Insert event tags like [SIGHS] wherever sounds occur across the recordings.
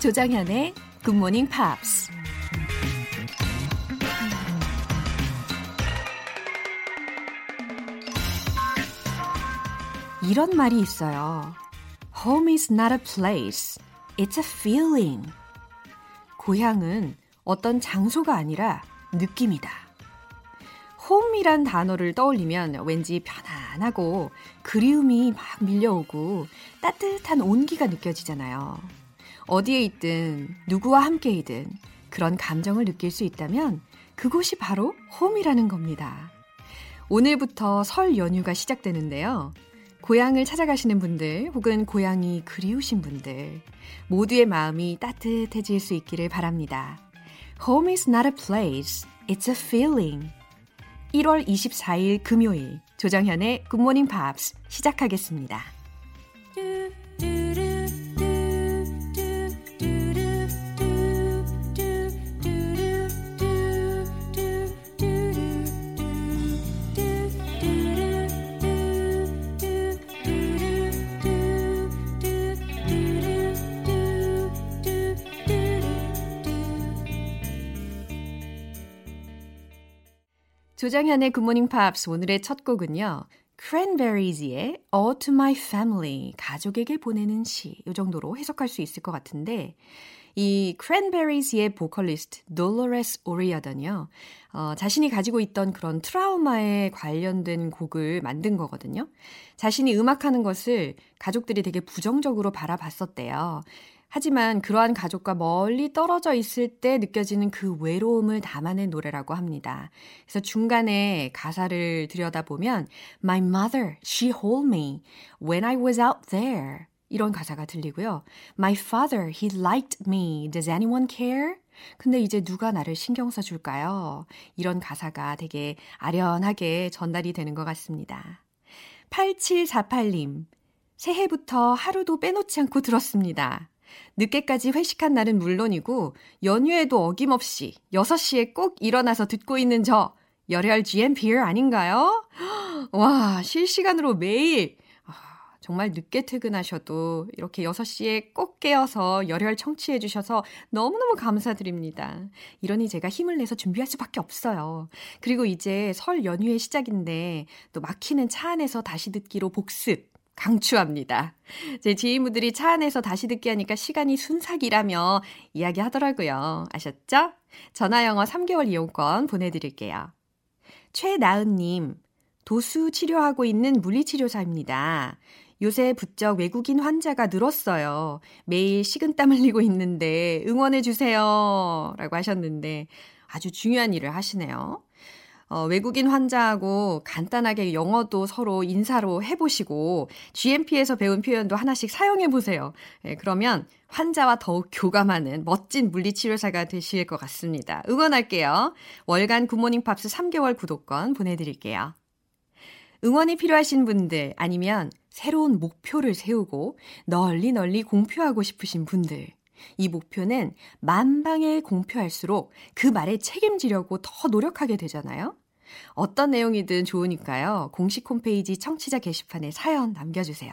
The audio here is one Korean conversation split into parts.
조장현의 Good Morning Pops. 이런 말이 있어요. Home is not a place. It's a feeling. 고향은 어떤 장소가 아니라 느낌이다. 홈이란 단어를 떠올리면 왠지 편안하고 그리움이 막 밀려오고 따뜻한 온기가 느껴지잖아요. 어디에 있든 누구와 함께이든 그런 감정을 느낄 수 있다면 그곳이 바로 홈이라는 겁니다. 오늘부터 설 연휴가 시작되는데요. 고향을 찾아가시는 분들 혹은 고향이 그리우신 분들 모두의 마음이 따뜻해질 수 있기를 바랍니다. Home is not a place, it's a feeling. 1월 24일 금요일 조정현의 Morning Pops 시작하겠습니다. 조정현의 굿모닝 팝스 오늘의 첫 곡은요. Cranberries의 Ode to My Family 가족에게 보내는 시 이 정도로 해석할 수 있을 것 같은데 이 Cranberries의 보컬리스트 Dolores O'Riordan이요. 어, 자신이 가지고 있던 그런 트라우마에 관련된 곡을 만든 거거든요. 자신이 음악하는 것을 가족들이 되게 부정적으로 바라봤었대요. 하지만 그러한 가족과 멀리 떨어져 있을 때 느껴지는 그 외로움을 담아낸 노래라고 합니다. 그래서 중간에 가사를 들여다보면 My mother, she hold me when I was out there. 이런 가사가 들리고요. My father, he liked me. Does anyone care? 근데 이제 누가 나를 신경 써줄까요? 이런 가사가 되게 아련하게 전달이 되는 것 같습니다. 8748님, 새해부터 하루도 빼놓지 않고 들었습니다. 늦게까지 회식한 날은 물론이고 연휴에도 어김없이 6시에 꼭 일어나서 듣고 있는 저 열혈 GMPR 아닌가요? 와, 실시간으로 매일 아, 정말 늦게 퇴근하셔도 이렇게 6시에 꼭 깨어서 열혈 청취해 주셔서 너무너무 감사드립니다. 이러니 제가 힘을 내서 준비할 수밖에 없어요. 그리고 이제 설 연휴의 시작인데 또 막히는 차 안에서 다시 듣기로 복습 강추합니다. 제 지인분들이 차 안에서 다시 듣기 하니까 시간이 순삭이라며 이야기 하더라고요. 아셨죠? 전화영어 3개월 이용권 보내드릴게요. 최나은님, 도수 치료하고 있는 물리치료사입니다. 요새 부쩍 외국인 환자가 늘었어요. 매일 식은땀 흘리고 있는데 응원해주세요. 라고 하셨는데 아주 중요한 일을 하시네요. 어, 외국인 환자하고 간단하게 영어도 서로 인사로 해보시고 GMP에서 배운 표현도 하나씩 사용해 보세요. 예, 그러면 환자와 더욱 교감하는 멋진 물리치료사가 되실 것 같습니다. 응원할게요. 월간 굿모닝 팝스 3개월 구독권 보내드릴게요. 응원이 필요하신 분들 아니면 새로운 목표를 세우고 널리 널리 공표하고 싶으신 분들 이 목표는 만방에 공표할수록 그 말에 책임지려고 더 노력하게 되잖아요. 어떤 내용이든 좋으니까요. 공식 홈페이지 청취자 게시판에 사연 남겨주세요.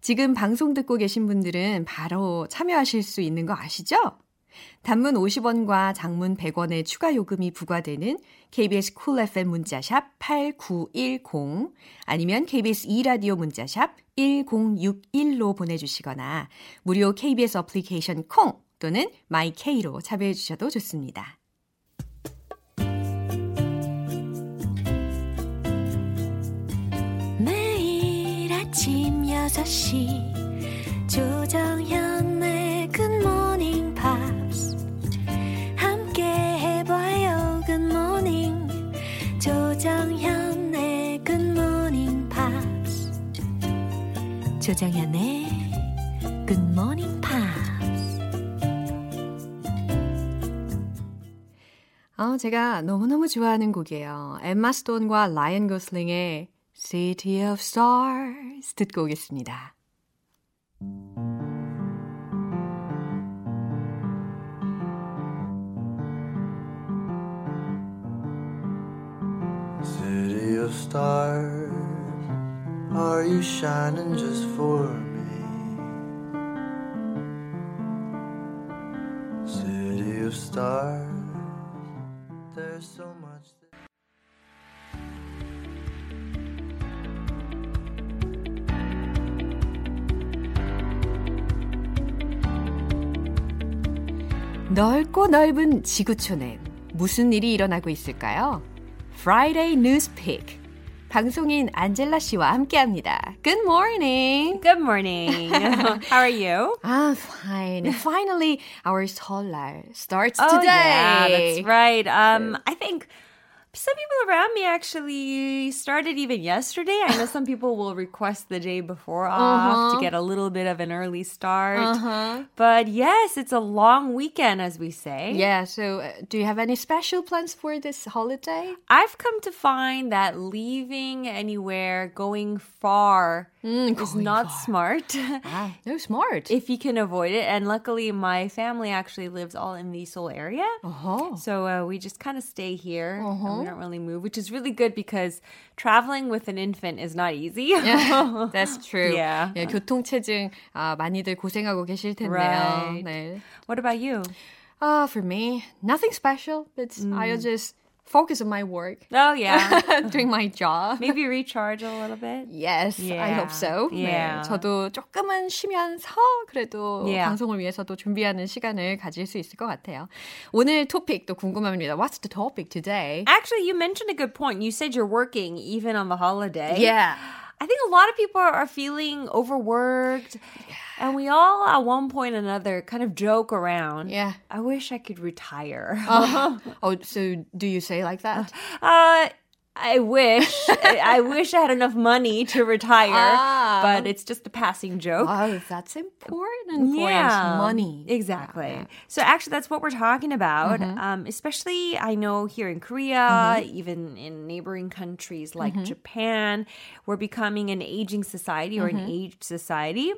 지금 방송 듣고 계신 분들은 바로 참여하실 수 있는 거 아시죠? 단문 50원과 장문 100원의 추가 요금이 부과되는 KBS Cool FM 문자샵 8910 아니면 KBS 2라디오 문자샵 1061로 보내주시거나 무료 KBS 어플리케이션 콩 또는 마이케이로 참여해 주셔도 좋습니다. 6시 조정현의 굿모닝 팝스 함께 해봐요 굿모닝 조정현의 굿모닝 팝스 조정현의 굿모닝 팝스 어, 제가 너무너무 좋아하는 곡이에요. 엠마 스톤과 라이언 고슬링의 City of Stars 듣고 오겠습니다. City of stars, are you shining just for me? stars. There's so much. 넓고 넓은 지구촌엔 무슨 일이 일어나고 있을까요? Friday News Pick. 방송인 안젤라 씨와 함께합니다. Good morning. Good morning. How are you? I'm fine. Finally, our 설날 starts Oh, today. yeah, that's right. Um, I think some people around me actually started even yesterday. I know some people will request the day before [LAUGHS] off to get a little bit of an early start. Uh-huh. But yes, it's a long weekend, as we say. Yeah, so uh, do you have any special plans for this holiday? I've come to find that leaving anywhere, going far, is going not far. smart. [LAUGHS] Ah, no, smart. if you can avoid it. And luckily, my family actually lives all in the Seoul area. uh-huh. So uh, we just kind of stay here. And we don't really move, which is really good because traveling with an infant is not easy. [LAUGHS] Yeah, [LAUGHS] that's true. Yeah. 예, 교통체증 아, 많이들 고생하고 계실 텐데요. Right. 네. what about you? Uh, for me, nothing special. But I'll just focus on my work, Oh, yeah. [LAUGHS] doing my job. Maybe recharge a little bit. Yes, I hope so. Yeah. 네, 저도 조금은 쉬면서 그래도 Yeah. 방송을 위해서도 준비하는 시간을 가질 수 있을 것 같아요. 오늘 토픽도 궁금합니다. What's the topic today? Actually, you mentioned a good point. You said you're working even on the holiday. Yeah. I think a lot of people are feeling overworked. And we all, at one point or another, kind of joke around. Yeah. I wish I could retire. [LAUGHS] Oh, so do you say like that? Uh, I wish. I wish I had enough money to retire, Ah. but it's just a passing joke. Oh, that's important point. Money. Exactly. So actually, that's what we're talking about. Mm-hmm. Um, especially, I know here in Korea, even in neighboring countries like Mm-hmm. Japan, we're becoming an aging society or Mm-hmm. an aged society.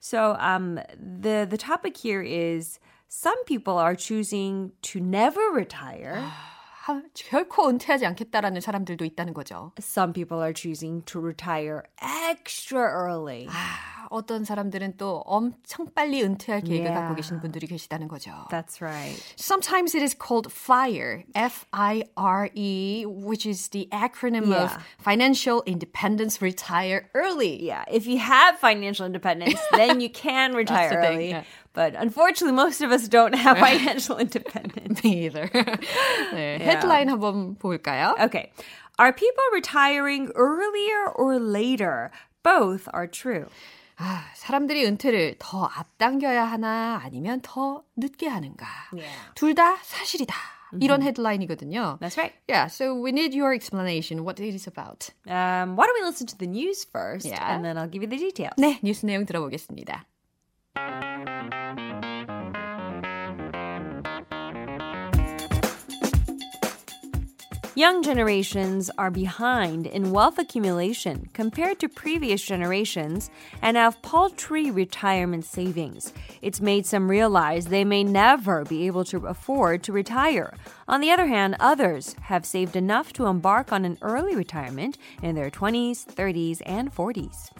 So um, the the topic here is some people are choosing to never retire. [GASPS] [GASPS] 하, 결코 은퇴하지 않겠다라는 사람들도 있다는 거죠. Some people are choosing to retire extra early. 아, 어떤 사람들은 또 엄청 빨리 은퇴할 계획을 Yeah. 갖고 계신 분들이 계시다는 거죠. That's right. Sometimes it is called FIRE, F-I-R-E, which is the acronym of Yeah. Financial Independence Retire Early. Yeah, if you have financial independence, then you can [LAUGHS] retire the thing, early. yeah. But unfortunately, most of us don't have [LAUGHS] financial independence. [LAUGHS] Me either. [LAUGHS] 네, 헤드라인 한번 볼까요? Okay. Are people retiring earlier or later? Both are true. 아, 사람들이 은퇴를 더 앞당겨야 하나 아니면 더 늦게 하는가? Yeah. 둘 다 사실이다. 이런 헤드라인이거든요. That's right. Yeah, so we need your explanation what it is about. Um, why don't we listen to the news first, Yeah. and then I'll give you the details. 네, 뉴스 내용 들어보겠습니다. Young generations are behind in wealth accumulation compared to previous generations and have paltry retirement savings. It's made some realize they may never be able to afford to retire. On the other hand, others have saved enough to embark on an early retirement in their 20s, 30s, and 40s.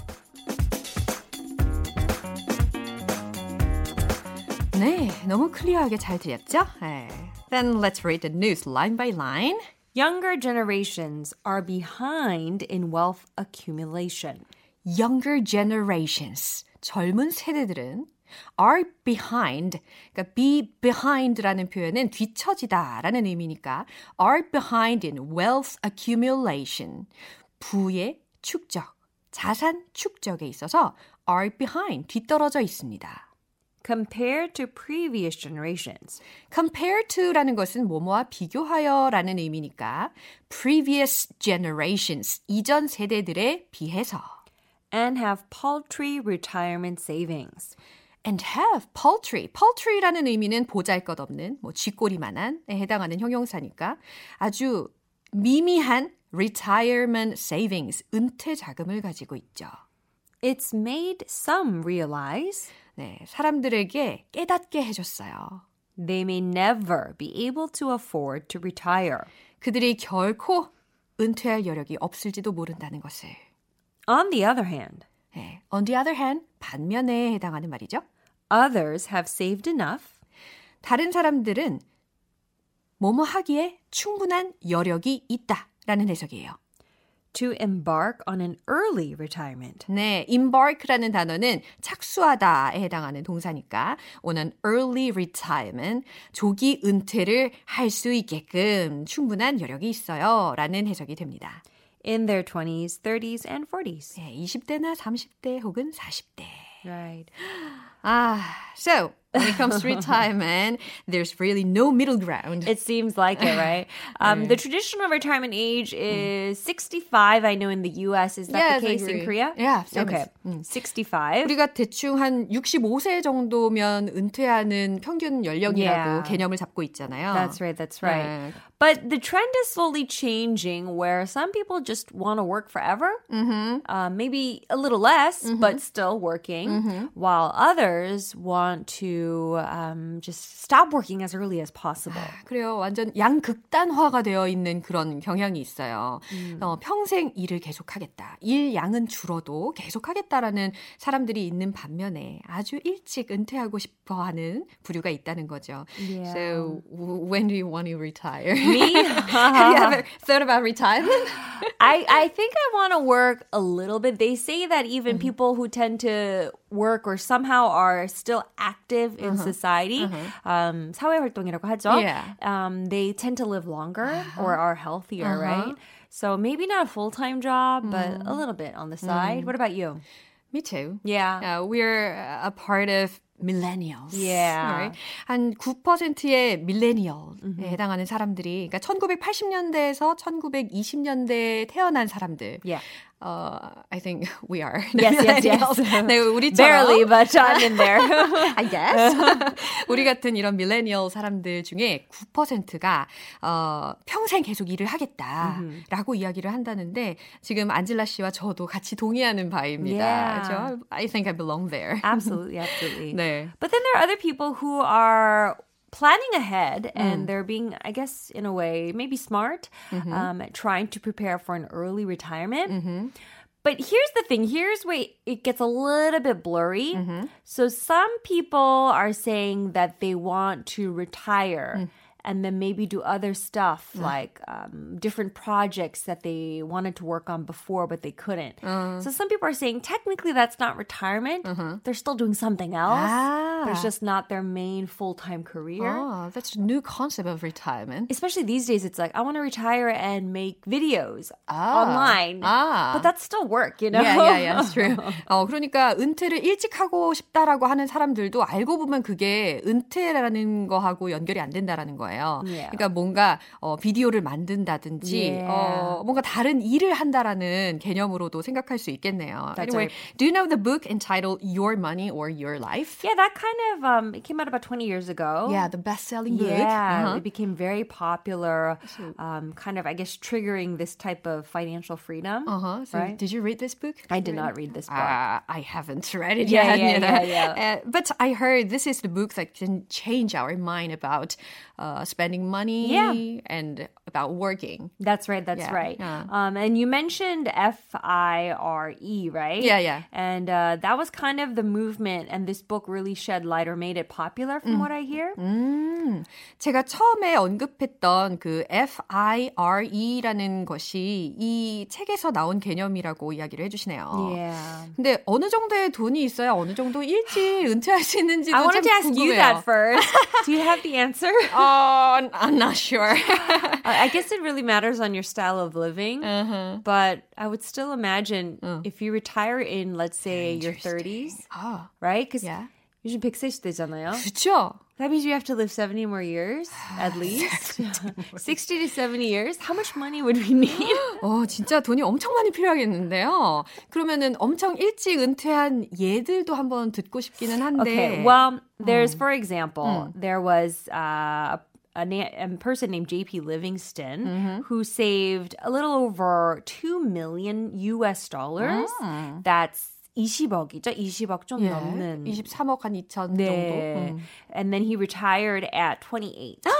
네, 너무 클리어하게 잘 들렸죠? 네. Then let's read the news line by line. Younger generations are behind in wealth accumulation. Younger generations, 젊은 세대들은 are behind, 그러니까 be behind라는 표현은 뒤처지다라는 의미니까 are behind in wealth accumulation, 부의 축적, 자산 축적에 있어서 are behind, 뒤떨어져 있습니다. Compared to previous generations. compare to라는 것은 뭐뭐와 비교하여라는 의미니까 previous generations, 이전 세대들에 비해서 and have paltry retirement savings. and have paltry. paltry라는 의미는 보잘것없는, 뭐 쥐꼬리만한에 해당하는 형용사니까 아주 미미한 retirement savings, 은퇴 자금을 가지고 있죠. It's made some realize 네, 사람들에게 깨닫게 해줬어요. they may never be able to afford to retire. 그들이 결코 은퇴할 여력이 없을지도 모른다는 것을. On the other hand, 네, on the other hand, 반면에 해당하는 말이죠. others have saved enough 다른 사람들은 뭐뭐 하기에 충분한 여력이 있다 라는 해석이에요. To embark on an early retirement. 네, embark라는 단어는 착수하다에 해당하는 동사니까 on an early retirement, 조기 은퇴를 할 수 있게끔 충분한 여력이 있어요. 라는 해석이 됩니다. In their 20s, 30s, and 40s. 네, 20대나 30대 혹은 40대. Right. Ah, so when it comes to retirement, [LAUGHS] there's really no middle ground. It seems like it, right? [LAUGHS] Um, the traditional retirement age is 65. I know in the U.S. Is that Yes, the I case in agree. Korea? Yeah, same Okay. as- 65. 우리가 대충 한 65세 정도면 은퇴하는 평균 연령이라고 Yeah. 개념을 잡고 있잖아요. That's right. That's right. 네. But the trend is slowly changing where some people just want to work forever, mm-hmm. uh, maybe a little less, but still working, while others want to um, just stop working as early as possible. 그래요. 완전 양극단화가 되어 있는 그런 경향이 있어요. 어, 평생 일을 계속하겠다. 일 양은 줄어도 계속하겠다라는 사람들이 있는 반면에 아주 일찍 은퇴하고 싶어 하는 부류가 있다는 거죠. Yeah. So, when do you want to retire? Me? Have you ever thought about retirement? I, I think I want to work a little bit. They say that even people who tend to work or somehow are still active in society, um, 사회활동이라고 하죠. Yeah. Um, they tend to live longer or are healthier, right? So maybe not a full time job, but a little bit on the side. What about you? Me too. Yeah. Uh, we're a part of millennials. Yeah. Right? 한 9%의 밀레니얼에 해당하는 사람들이 그러니까 1980년대에서 1920년대에 태어난 사람들. Yeah. Uh, I think we are. Yes, yes, yes. 네, 우리처럼. Barely, but I'm in there. I guess. 우리 같은 이런 밀레니얼 사람들 중에 9%가 어, 평생 계속 일을 하겠다라고 이야기를 한다는데 지금 안젤라 씨와 저도 같이 동의하는 바입니다. Yeah. 그렇죠? I think I belong there. absolutely, absolutely. 네. But then there are other people who are planning ahead and mm. they're being, I guess, in a way, maybe smart, mm-hmm. um, trying to prepare for an early retirement. Mm-hmm. But here's the thing here's where it gets a little bit blurry. Mm-hmm. So some people are saying that they want to retire. Mm And then maybe do other stuff like um, different projects that they wanted to work on before, but they couldn't. So some people are saying technically that's not retirement. They're still doing something else. But it's Ah. just not their main full time career. Oh, that's a new concept of retirement. Especially these days, it's like, I want to retire and make videos Ah. online. Ah. But that's still work, you know? Yeah, yeah, yeah, that's true. [LAUGHS] 어, 그러니까 은퇴를 일찍 하고 싶다라고 하는 사람들도 알고 보면 그게 은퇴라는 거하고 연결이 안 된다라는 거예요. Yeah. 그러니까 뭔가 어, 비디오를 만든다든지 Yeah. 어, 뭔가 다른 일을 한다라는 개념으로도 생각할 수 있겠네요. That's anyway, right. do you know the book entitled Your Money or Your Life? Yeah, that kind of, um, it came out about 20 years ago. Yeah, the best-selling book. Yeah, Uh-huh. it became very popular, um, kind of, I guess, triggering this type of financial freedom. Uh-huh. So Right? did you read this book? I did not read this book. Uh, I haven't read [LAUGHS] it Yeah, yet. yeah, you know. yeah, yeah. Uh, but I heard this is the book that can change our mind about uh, spending money Yeah. and about working. That's right. That's Yeah, right. yeah. Um, and you mentioned F I R E, right? Yeah, yeah. And uh, that was kind of the movement, and this book really shed light or made it popular, from what I hear. 음, 제가 처음에 언급했던 그 FIRE라는 것이 이 책에서 나온 개념이라고 이야기를 해주시네요. Yeah. 근데 어느 정도의 돈이 있어야 어느 정도 일찍 은퇴할 수 있는지도 I wanted 좀 to ask you 궁금해요. that first. Do you have the answer? [LAUGHS] Oh, I'm not sure. [LAUGHS] I I guess it really matters on your style of living, but I would still imagine if you retire in, let's say, your 30s, 아, right? Because yeah. 요즘 100세 시대잖아요. 그렇죠. That means you have to live 70 more years, at least. [SIGHS] [LAUGHS] 60 to 70 years? How much money would we need? [GASPS] 어, 진짜 돈이 엄청 많이 필요하겠는데요. 그러면은 엄청 일찍 은퇴한 예들도 한번 듣고 싶기는 한데. Okay, well, there's, for example, there was uh, a, na- a person named JP Livingston who saved a little over 2 million US dollars. That's 20억이죠? 20억 좀 예, 넘는. 23억 한 2천 네. 정도. 음. And then he retired at 28. [GASPS]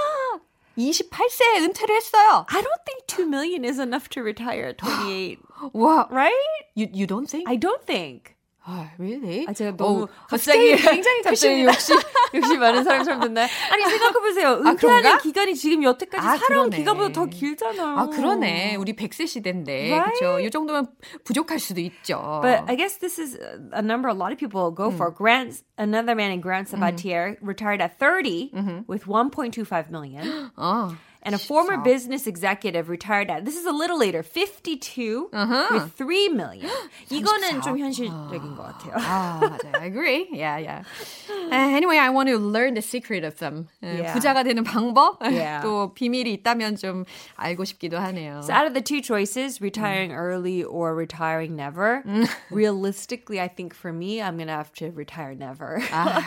28세에 은퇴를 했어요. I don't think 2 million is enough to retire at 28, [GASPS] 와, right? you, you don't think? I don't think. 아, really? 아, 제가 너무 어, 갑자기 [LAUGHS] 굉장히 갑자기 크십니다. 욕심 [LAUGHS] 욕심 많은 사람처럼 됐나요? 아니 생각해보세요. 은퇴하는 그런가? 기간이 지금 여태까지 아, 살아온 그러네. 기간보다 더 길잖아요. 아, 그러네. 우리 100세 시대인데. Right? 그렇죠. 이 정도면 부족할 수도 있죠. But I guess this is a number a lot of people go for. Grant, another man in Grant Sabatier retired at 30 with 1.25 million. [GASPS] 어. And a former business executive retired at this is a little later, 52 with 3 million. [GASPS] 이거는 좀 현실적인 것 같아요. 아, 맞아요. I agree. Yeah, yeah. Uh, anyway, I want to learn the secret of them. 에, Yeah. 부자가 되는 방법? [LAUGHS] Yeah. 또 비밀이 있다면 좀 알고 싶기도 하네요. So out of the two choices, retiring early or retiring never, [LAUGHS] realistically, I think for me, I'm gonna have to retire never. 아,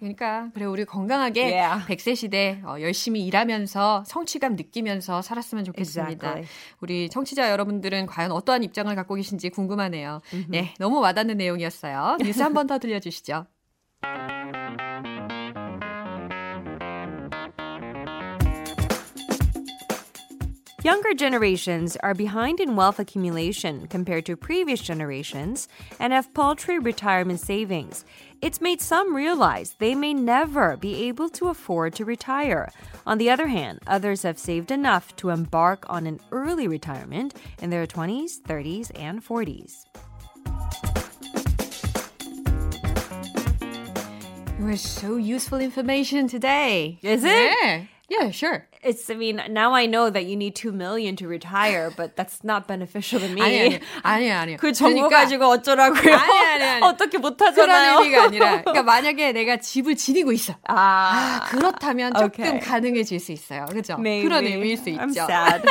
그러니까 그래 우리 건강하게 [LAUGHS] Yeah. 100세 시대 어, 열심히 일하면서 성취 감 느끼면서 살았으면 좋겠습니다. Exactly. 우리 청취자 여러분들은 과연 어떠한 입장을 갖고 계신지 궁금하네요. 네, 너무 와닿는 내용이었어요. 뉴스 한 번 더 들려주시죠. Younger generations are behind in wealth accumulation compared to previous generations and have paltry retirement savings. It's made some realize they may never be able to afford to retire. On the other hand, others have saved enough to embark on an early retirement in their 20s, 30s, and 40s. It was so useful information today. Is it? 네. Yeah, sure. It's, I mean, now I know that you need 2 million to retire, but that's not beneficial to me. 아니 아니 아니. 그 정보 그러니까 가지고 어쩌라고요? 아니, 아니, 아니. 어떻게 못 하잖아요. 그런 의미가 아니라 그러니까 만약에 내가 집을 지니고 있어. 아, 그렇다면 조금 Okay. 가능해질 수 있어요. 그렇죠? maybe. 그런 의미일 수 I'm 있죠. sad.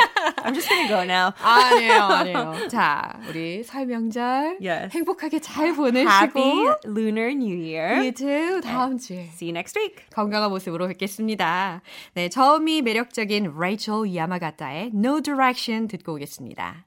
I'm just gonna go now. 아니에요, 아니에요. 자, 우리 설 명절 Yes. 행복하게 잘 보내시고 Happy Lunar New Year. you too 다음 주에 See you next week. 건강한 모습으로 뵙겠습니다. 네, 처음이 매력 적인 레이첼 야마가타의 No Direction 듣고 오겠습니다.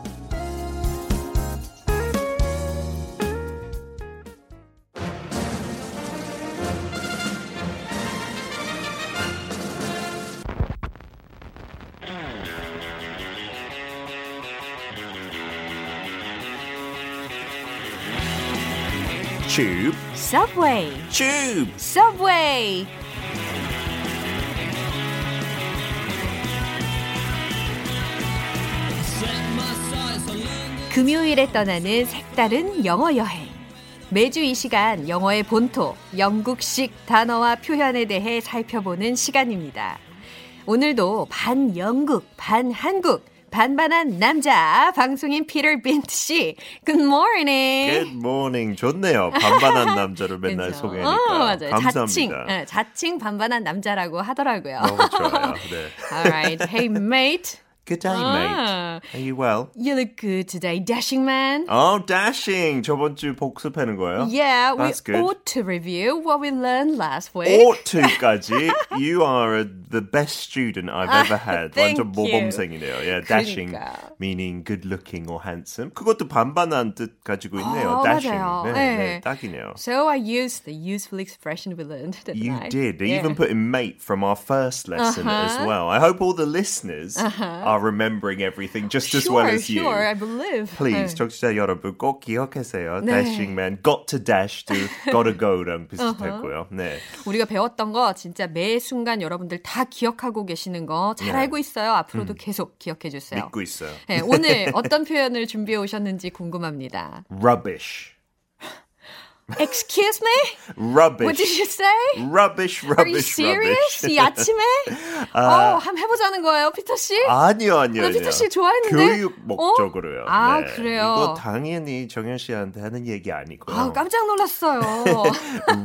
Tube, Subway, tube. Subway. 금요일에 떠나는 색다른 영어 여행. 매주 이 시간 영어의 본토, 영국식 단어와 표현에 대해 살펴보는 시간입니다. 오늘도 반 영국, 반 한국, 반반한 남자 방송인 피터 빈트 씨. Good morning. Good morning. 좋네요. 반반한 남자를 [LAUGHS] 맨날? 소개하니까. 어, 맞아요. 감사합니다. 자칭, 예, 자칭 반반한 남자라고 하더라고요. 너무 좋아요. [LAUGHS] 네. Alright, hey mate. Good day, mate. 아, Are you well? you look good today, dashing man. Oh, dashing. 저번 주 복습하는 거예요? Yeah, we That's good. ought to review what we learned last week. ought to까지. [LAUGHS] You are the best student I've ever [LAUGHS] had. thank 완전 you. 모범생이네요. Yeah, dashing 그러니까. meaning good looking or handsome. 그것도 반반한 뜻 가지고 있네요. 어, dashing. 맞아요. 네, 네. 네, 딱이네요. So I used the useful expression we learned, didn't You I? did. [LAUGHS] Yeah. Even put in mate from our first lesson as Uh-huh. well. I hope all the listeners Are remembering everything just as sure, well as you. sure, I believe. Please, 네. 청취자 여러분 꼭 기억하세요. 네. Dashing man, got to dash to gotta go랑 비슷했고요. 네. 우리가 배웠던 거 진짜 매 순간 여러분들 다 기억하고 계시는 거잘 네. 알고 있어요. 앞으로도 계속 기억해 주세요. 믿고 있어요. 네, 오늘 어떤 표현을 준비해 오셨는지 궁금합니다. Rubbish. Excuse me? Rubbish. What did you say? Rubbish, Are you rubbish, serious? rubbish. 이 아침에? 어, 한번 해보자는 거예요, 피터 씨? 아니요, 아니요. 나. 피터 씨 좋아했는데? 교육 목적으로요. 아, 네. 그래요? 이거 당연히 정현 씨한테 하는 얘기 아니고요. 아, 깜짝 놀랐어요.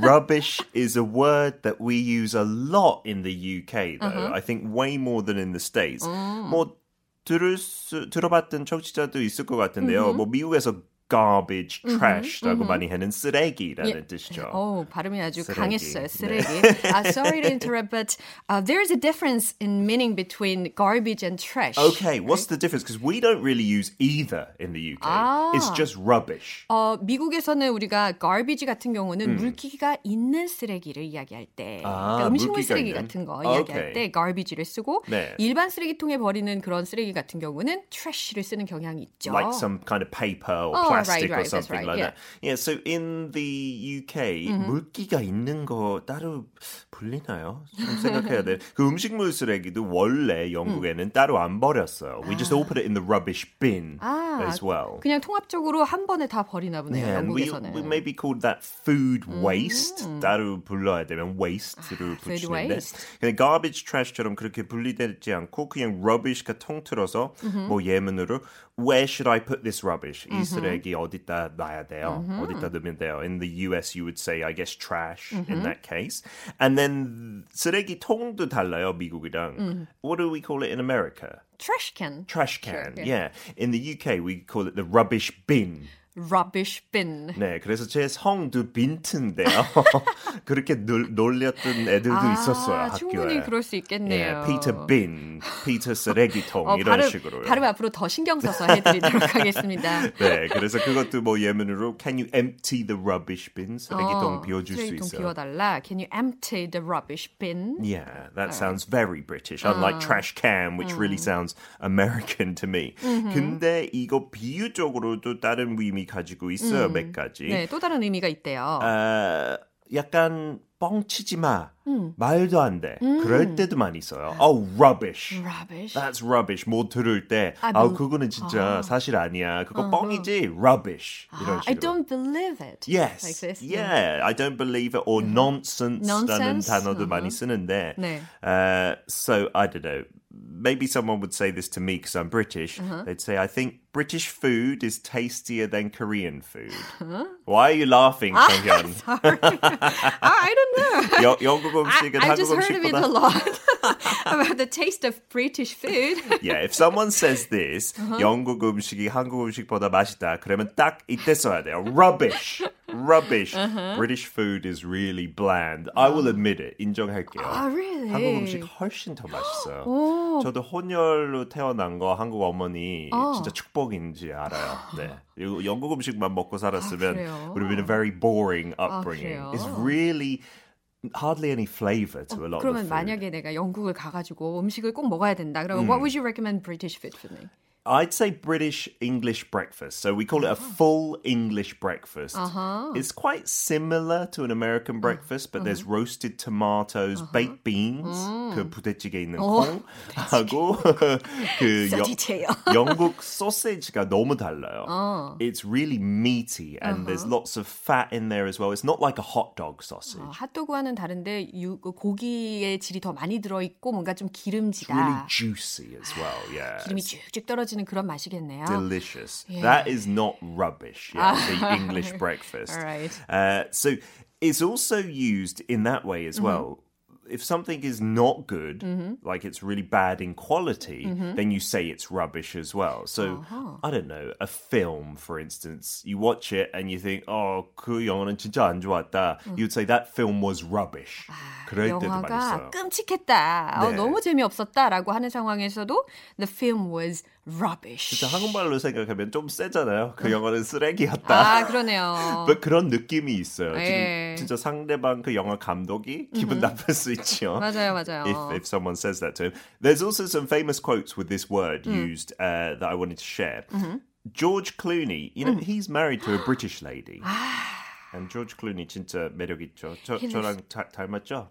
Rubbish is a word that we use a lot in the UK, though. Uh-huh. I think way more than in the States. Mm. 뭐 들을 수, 들어봤던 청취자도 있을 것 같은데요. Mm-hmm. 뭐 미국에서 garbage, trash라고 많이 하는 쓰레기라는 예. 뜻이죠. 어, 발음이 아주 쓰레기. 강했어요. 네. 쓰레기. Uh, sorry to interrupt, but uh, there is a difference in meaning between garbage and trash. Okay, what's the difference? Because we don't really use either in the UK. It's 아. just rubbish. 어, 미국에서는 우리가 garbage 같은 경우는 물기가 있는 쓰레기를 이야기할 때, 음. 아, 그러니까 음식물 쓰레기 있는? 같은 거 아, 이야기할 오케이. 때 garbage를 쓰고 네. 일반 쓰레기통에 버리는 그런 쓰레기 같은 경우는 trash를 쓰는 경향이 있죠. like some kind of paper or Oh, plastic right, right, or something right, like yeah. that. Yeah, so in the UK 물기가 있는 거 따로 불리나요? 좀 생각해야 돼. 그 음식물 쓰레기도 원래 영국에는 따로 안 버렸어요. We just all put it in the rubbish bin 아, as well. 그냥 통합적으로 한 번에 다 버리나 보네요. Yeah, and we, 영국에서는. we maybe called that food waste. 따로 불러야 되면 waste를 food 붙이는데 waste. 근데 garbage, trash처럼 그렇게 분리되지 않고 그냥 rubbish가 통틀어서 뭐 예문으로 where should I put this rubbish? 이 쓰레기 어디다 놔야 돼요? 어디다 넣으면 돼요? In the US you would say I guess trash in that case. And then 쓰레기 통도 달라요 미국이랑. What do we call it in America? trash can. Trash can. Sure, yeah. In the UK we call it the rubbish bin. Rubbish bin. 네, 그래서 제 성도 빈트인데요. 그렇게 놀, 놀렸던 애들도 있었어요, 아, 학교에. 충분히 그럴 수 있겠네요. 예, 피터 빈, 피터 쓰레기통 어, 이런 발음, 식으로요. 발음 앞으로 더 신경 써서 해드리도록 하겠습니다. 네, 그래서 그것도 뭐 예문으로 Can you empty the rubbish bin? 쓰레기통 어, 비워줄 수 쓰레기통 있어요. 비워달라. Can you empty the rubbish bin? Yeah, that sounds very British, unlike trash can, which really sounds American to me. 근데 이거 비유적으로도 다른 의미 가지고 있어요, 몇 가지. 네, 또 다른 의미가 있대요. 어, 약간 뻥치지 마. 말도 안 돼. 그럴 때도 많이 있어요. Oh, rubbish. rubbish. That's rubbish. 뭐 들을 때, 아, 아, 뭐- 그거는 진짜 사실 아니야. 그거 뻥이지. Rubbish. 이런 아, 식으로. I don't believe it. Yes. Like this. Yeah, I don't believe it or nonsense라는 Nonsense. 단어도 많이 쓰는데. 네. Uh, so I don't know. Maybe someone would say this to me because I'm British. They'd say, "I think British food is tastier than Korean food." Why are you laughing, [LAUGHS] 정현? [LAUGHS] 아, I don't know. [LAUGHS] 여, 영국 I, 음식은 I 한국 just heard of it a 음식보다 lot about the taste of British food. Yeah, if someone says this, Uh-huh. 영국 음식이 한국 음식보다 맛있다. 그러면 딱 이때 써야 돼요. Rubbish. Rubbish. Uh-huh. British food is really bland. I will admit it. 인정할게요. 아, really? 한국 음식 훨씬 더 맛있어요. 오. 저도 혼혈로 태어난 거 한국 어머니 어. 진짜 축복인지 알아요. 네. 영국 음식만 먹고 살았으면 그래요? would have been a very boring upbringing. 그래요? It's really hardly any flavor to a lot of 그러면 food. 만약에 내가 영국을 가가지고 음식을 꼭 먹어야 된다. 그러면 what would you recommend British food for me? I'd say British English breakfast. So we call it a full English breakfast. Uh-huh. It's quite similar to an American breakfast, but there's roasted tomatoes, baked beans, 그 부대찌개 있는 콩, 하고 그 So 여- detail. 영국 소시지가 너무 달라요. It's really meaty and there's lots of fat in there as well. It's not like a hot dog sausage. 어, 핫도그와는 다른데 유, 그 고기의 질이 더 많이 들어있고 뭔가 좀 It's really 기름지다. juicy as well. Yeah. 기름이 쭉쭉 떨어지 는 그런 맛이겠네요. delicious. Yeah. That is not rubbish. Yeah, the English [LAUGHS] breakfast. All right. Uh, so it's also used in that way as well. If something is not good, like it's really bad in quality, then you say it's rubbish as well. So I don't know, a film, for instance, you watch it and you think, oh, 그 영화는 진짜 안 좋았다. You'd say that film was rubbish. 그럴 때도 많이 영화가 써요. 끔찍했다. 어, 네. 너무 재미없었다라고 하는 상황에서도 the film was rubbish. 진짜 한국말로 생각하면 좀 세잖아요. 그 영화는 쓰레기였다. 아, 그러네요. 뭐 그런 느낌이 있어요. 예. 지금 진짜 상대방 그 영화 감독이 기분 나쁠 수 있죠. 맞아요, 맞아요. If, if someone says that to him. There's also some famous quotes with this word used uh, that I wanted to share. George Clooney, you know, he's married to a British lady. And George Clooney 진짜 매력 있죠. 저, 저랑 다, 닮았죠?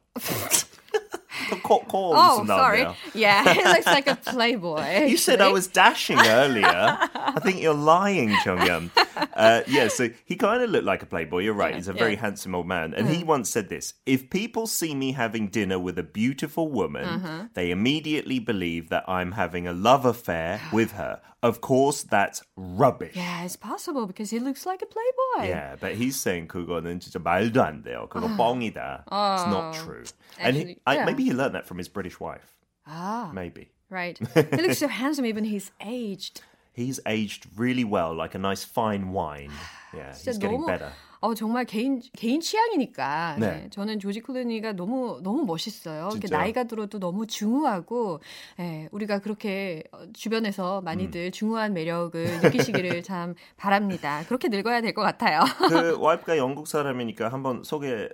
Corns oh, sorry. Yeah, he [LAUGHS] looks like a [LAUGHS] playboy. Actually. You said I was dashing earlier. I think you're lying, Chongyun. Uh, yeah, so he kind of looked like a playboy. You're right. Yeah, He's a very yeah. handsome old man. And mm. he once said this If people see me having dinner with a beautiful woman, mm-hmm. they immediately believe that I'm having a love affair with her. Of course, that's rubbish. Yeah, it's possible because he looks like a playboy. Yeah, but he's saying 그거는 진짜 말도 안 돼요. 그거 뻥이다. It's not true. and he, Actually, I, yeah. maybe he learned that from his British wife. Ah, Maybe. right. [LAUGHS] He looks so handsome even he's aged. He's aged really well, like a nice fine wine. [SIGHS] Yeah, he's getting 너무 better. 어 정말 개인 개인 취향이니까 네. 네, 저는 조지 클루니가 너무 너무 멋있어요. 이렇게? 나이가 들어도 너무 중후하고 예, 우리가 그렇게 어, 주변에서 많이들 중후한 매력을 느끼시기를 [LAUGHS] 참 바랍니다. 그렇게 늙어야 될 것 같아요. 그 [LAUGHS] 와이프가 영국 사람이니까 한번 소개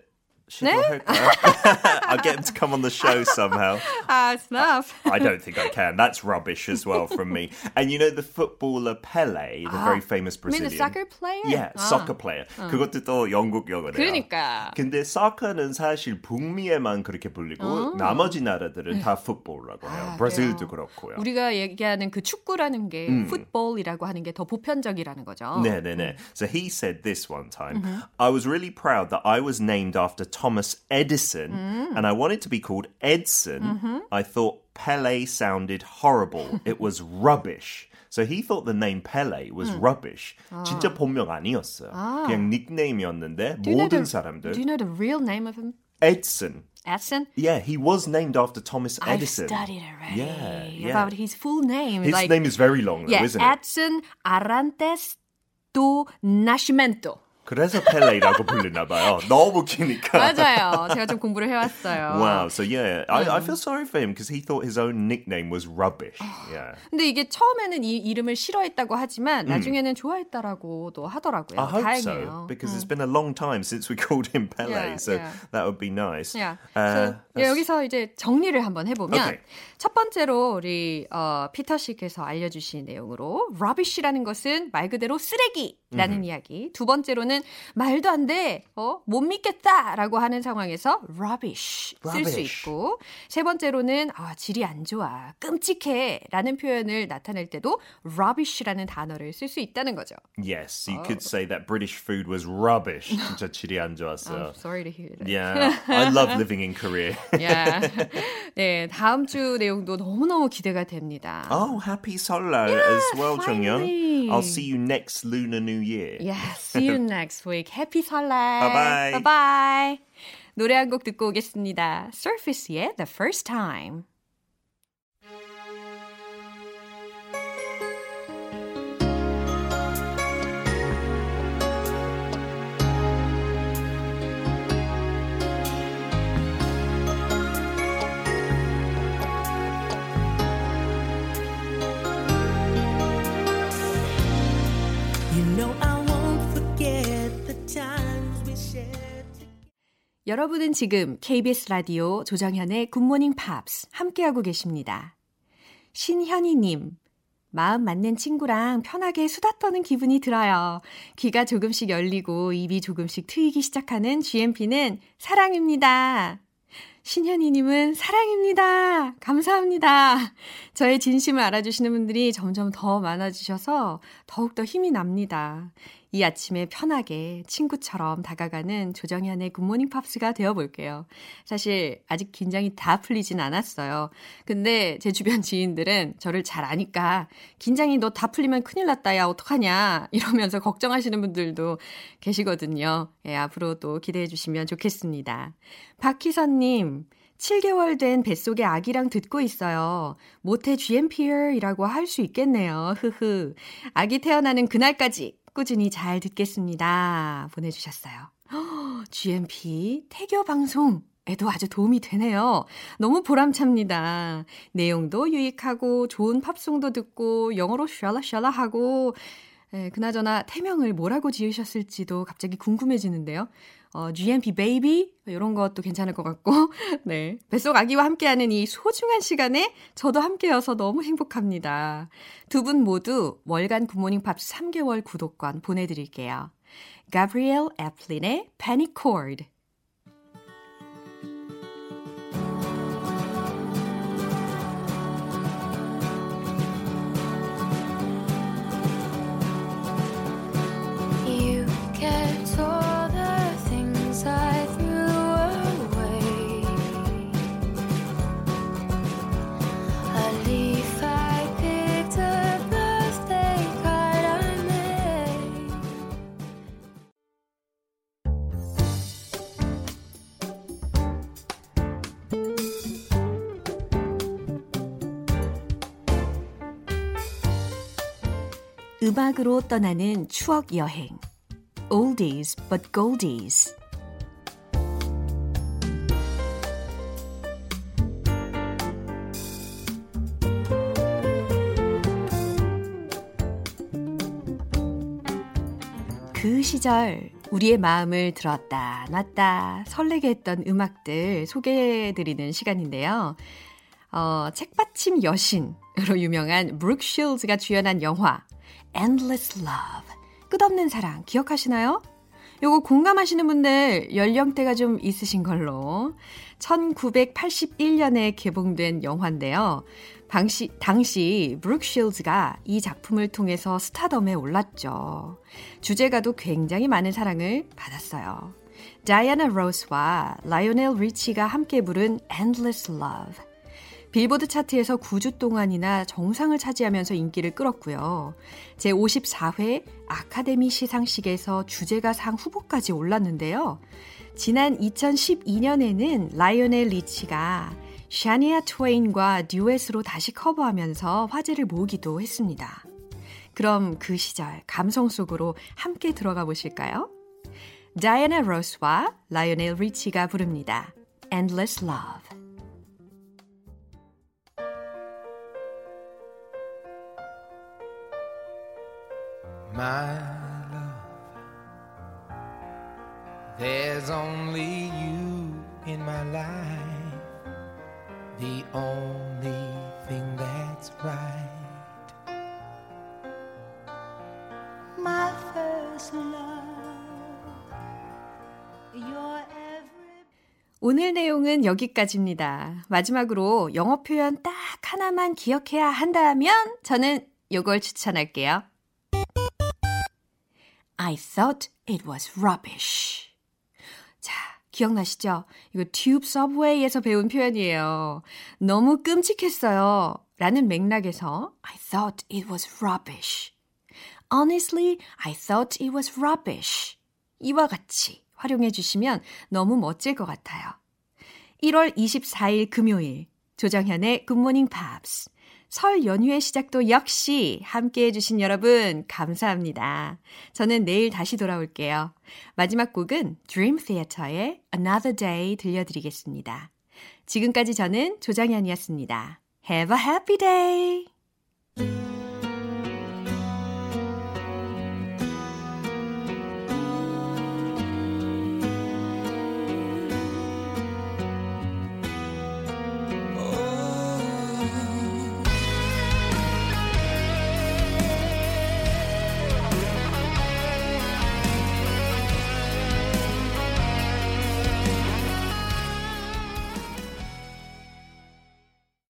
네? 시도할까요? [LAUGHS] I'll get him to come on the show somehow. 아, [LAUGHS] 스나프. I don't think I can. That's rubbish as well from me. And you know the footballer Pele, the very famous I mean Brazilian. the soccer player? Yeah, 아, soccer player. 그것도 또 영국 영어래요. 그러니까. 근데 soccer는 사실 북미에만 그렇게 불리고 나머지 나라들은 다 풋볼이라고 해요. 아, 브라질도 그래요. 그렇고요. 우리가 얘기하는 그 축구라는 게 풋볼이라고 하는 게 더 보편적이라는 거죠. No, no, no. So he said this one time. I was really proud that I was named after Thomas Edison and I wanted to be called Edson. I thought Pele sounded horrible. it was rubbish. So he thought the name Pele was rubbish. 진짜 본명 아니었어요. 그냥 닉네임이었는데 Do you know 모든 the- 사람들 Do you know the real name of him? Edson. Edson? Yeah, he was named after Thomas I've Edison. studied already Yeah, yeah. about his full name. His like, name is very long, though, yeah, isn't it? Edson Arantes do Nascimento. 그래서 펠레이라고 부르나 봐요. 너무 기니까. 맞아요. 제가 좀 공부를 해왔어요. Wow. So yeah, I, I feel sorry for him because he thought his own nickname was rubbish. Yeah. 근데 이게 처음에는 이 이름을 싫어했다고 하지만 나중에는 좋아했다라고도 하더라고요. I hope 다행이에요. so because it's been a long time since we called him Pele, Yeah, so yeah. that would be nice. Yeah. Uh, so, 예, 여기서 이제 정리를 한번 해보면 Okay. 첫 번째로 우리 어, 피터 씨께서 알려주신 내용으로 rubbish라는 것은 말 그대로 쓰레기라는 이야기. 두 번째로는 말도 안 돼, 어, 못 믿겠다라고 하는 상황에서 rubbish 쓸수 Rubbish. 있고 세 번째로는 아, 질이 안 좋아, 끔찍해라는 표현을 나타낼 때도 rubbish라는 단어를 쓸 수 있다는 거죠. yes, you Oh. could say that British food was rubbish. 진짜 질이 안 I'm 좋았어요. sorry to hear that. Yeah, I love living in Korea. Yeah. 네, 다음 주 내용도 너무너무 기대가 됩니다. oh, happy 설날 as well, finally. I'll see you next Lunar New Year. Yeah, see you next week. Happy 설날. Bye-bye. Bye-bye. 노래 한 곡 듣고 오겠습니다. Surface의 The First Time. 여러분은 지금 KBS 라디오 조정현의 굿모닝 팝스 함께하고 계십니다. 신현희님, 마음 맞는 친구랑 편하게 수다 떠는 기분이 들어요. 귀가 조금씩 열리고 입이 조금씩 트이기 시작하는 GMP는 사랑입니다. 신현희님은 사랑입니다. 감사합니다. 저의 진심을 알아주시는 분들이 점점 더 많아지셔서 더욱더 힘이 납니다. 이 아침에 편하게 친구처럼 다가가는 조정현의 굿모닝 팝스가 되어볼게요. 사실 아직 긴장이 다 풀리진 않았어요. 근데 제 주변 지인들은 저를 잘 아니까 긴장이 너 다 풀리면 큰일 났다. 야, 어떡하냐. 이러면서 걱정하시는 분들도 계시거든요. 예, 앞으로도 기대해 주시면 좋겠습니다. 박희선님, 7개월 된 뱃속의 아기랑 듣고 있어요. 모태 GMPer이라고 할 수 있겠네요. 흐흐. 아기 태어나는 그날까지 꾸준히 잘 듣겠습니다. 보내주셨어요. [GASPS] GMP 태교 방송 에도 아주 도움이 되네요. 너무 보람찹니다. 내용도 유익하고 좋은 팝송도 듣고 영어로 샬라샬라 하고 예, 그나저나 태명을 뭐라고 지으셨을지도 갑자기 궁금해지는데요. 어, GMP baby 이런 것도 괜찮을 것 같고 [LAUGHS] 네 뱃속 아기와 함께하는 이 소중한 시간에 저도 함께여서 너무 행복합니다. 두 분 모두 월간 굿모닝 팝스 3개월 구독권 보내드릴게요. 가브리엘 애플린의 Panic Chord 음악으로 떠나는 추억 여행. Oldies but goldies. 그 시절 우리의 마음을 들었다 놨다 설레게 했던 음악들 소개해드리는 시간인데요. 어, 책받침 여신으로 유명한 브룩 쉴즈가 주연한 영화 Endless Love 끝없는 사랑 기억하시나요? 요거 공감하시는 분들 연령대가 좀 있으신 걸로 1981년에 개봉된 영화인데요. 당시, 당시 브룩 쉴즈가 이 작품을 통해서 스타덤에 올랐죠. 주제가도 굉장히 많은 사랑을 받았어요. 다이아나 로스와 라이오넬 리치가 함께 부른 Endless Love. 빌보드 차트에서 9주 동안이나 정상을 차지하면서 인기를 끌었고요. 제54회 아카데미 시상식에서 주제가상 후보까지 올랐는데요. 지난 2012년에는 라이오넬 리치가 샤니아 트웨인과 듀엣으로 다시 커버하면서 화제를 모으기도 했습니다. 그럼 그 시절 감성 속으로 함께 들어가 보실까요? 다이애나 로스와 라이오넬 리치가 부릅니다. Endless Love. My love. There's only you in my life, the only thing that's right. My first love, your. 오늘 내용은 여기까지입니다. 마지막으로 영어 표현 딱 하나만 기억해야 한다면 저는 이걸 추천할게요. I thought it was rubbish. 자, 기억나시죠? 이거 튜브 서브웨이에서 배운 표현이에요. 너무 끔찍했어요. 라는 맥락에서 I thought it was rubbish. Honestly, I thought it was rubbish. 이와 같이 활용해 주시면 너무 멋질 것 같아요. 1월 24일 금요일 조정현의 굿모닝 팝스 설 연휴의 시작도 역시 함께 해주신 여러분, 감사합니다. 저는 내일 다시 돌아올게요. 마지막 곡은 Dream Theater의 Another Day 들려드리겠습니다. 지금까지 저는 조장현이었습니다. Have a happy day!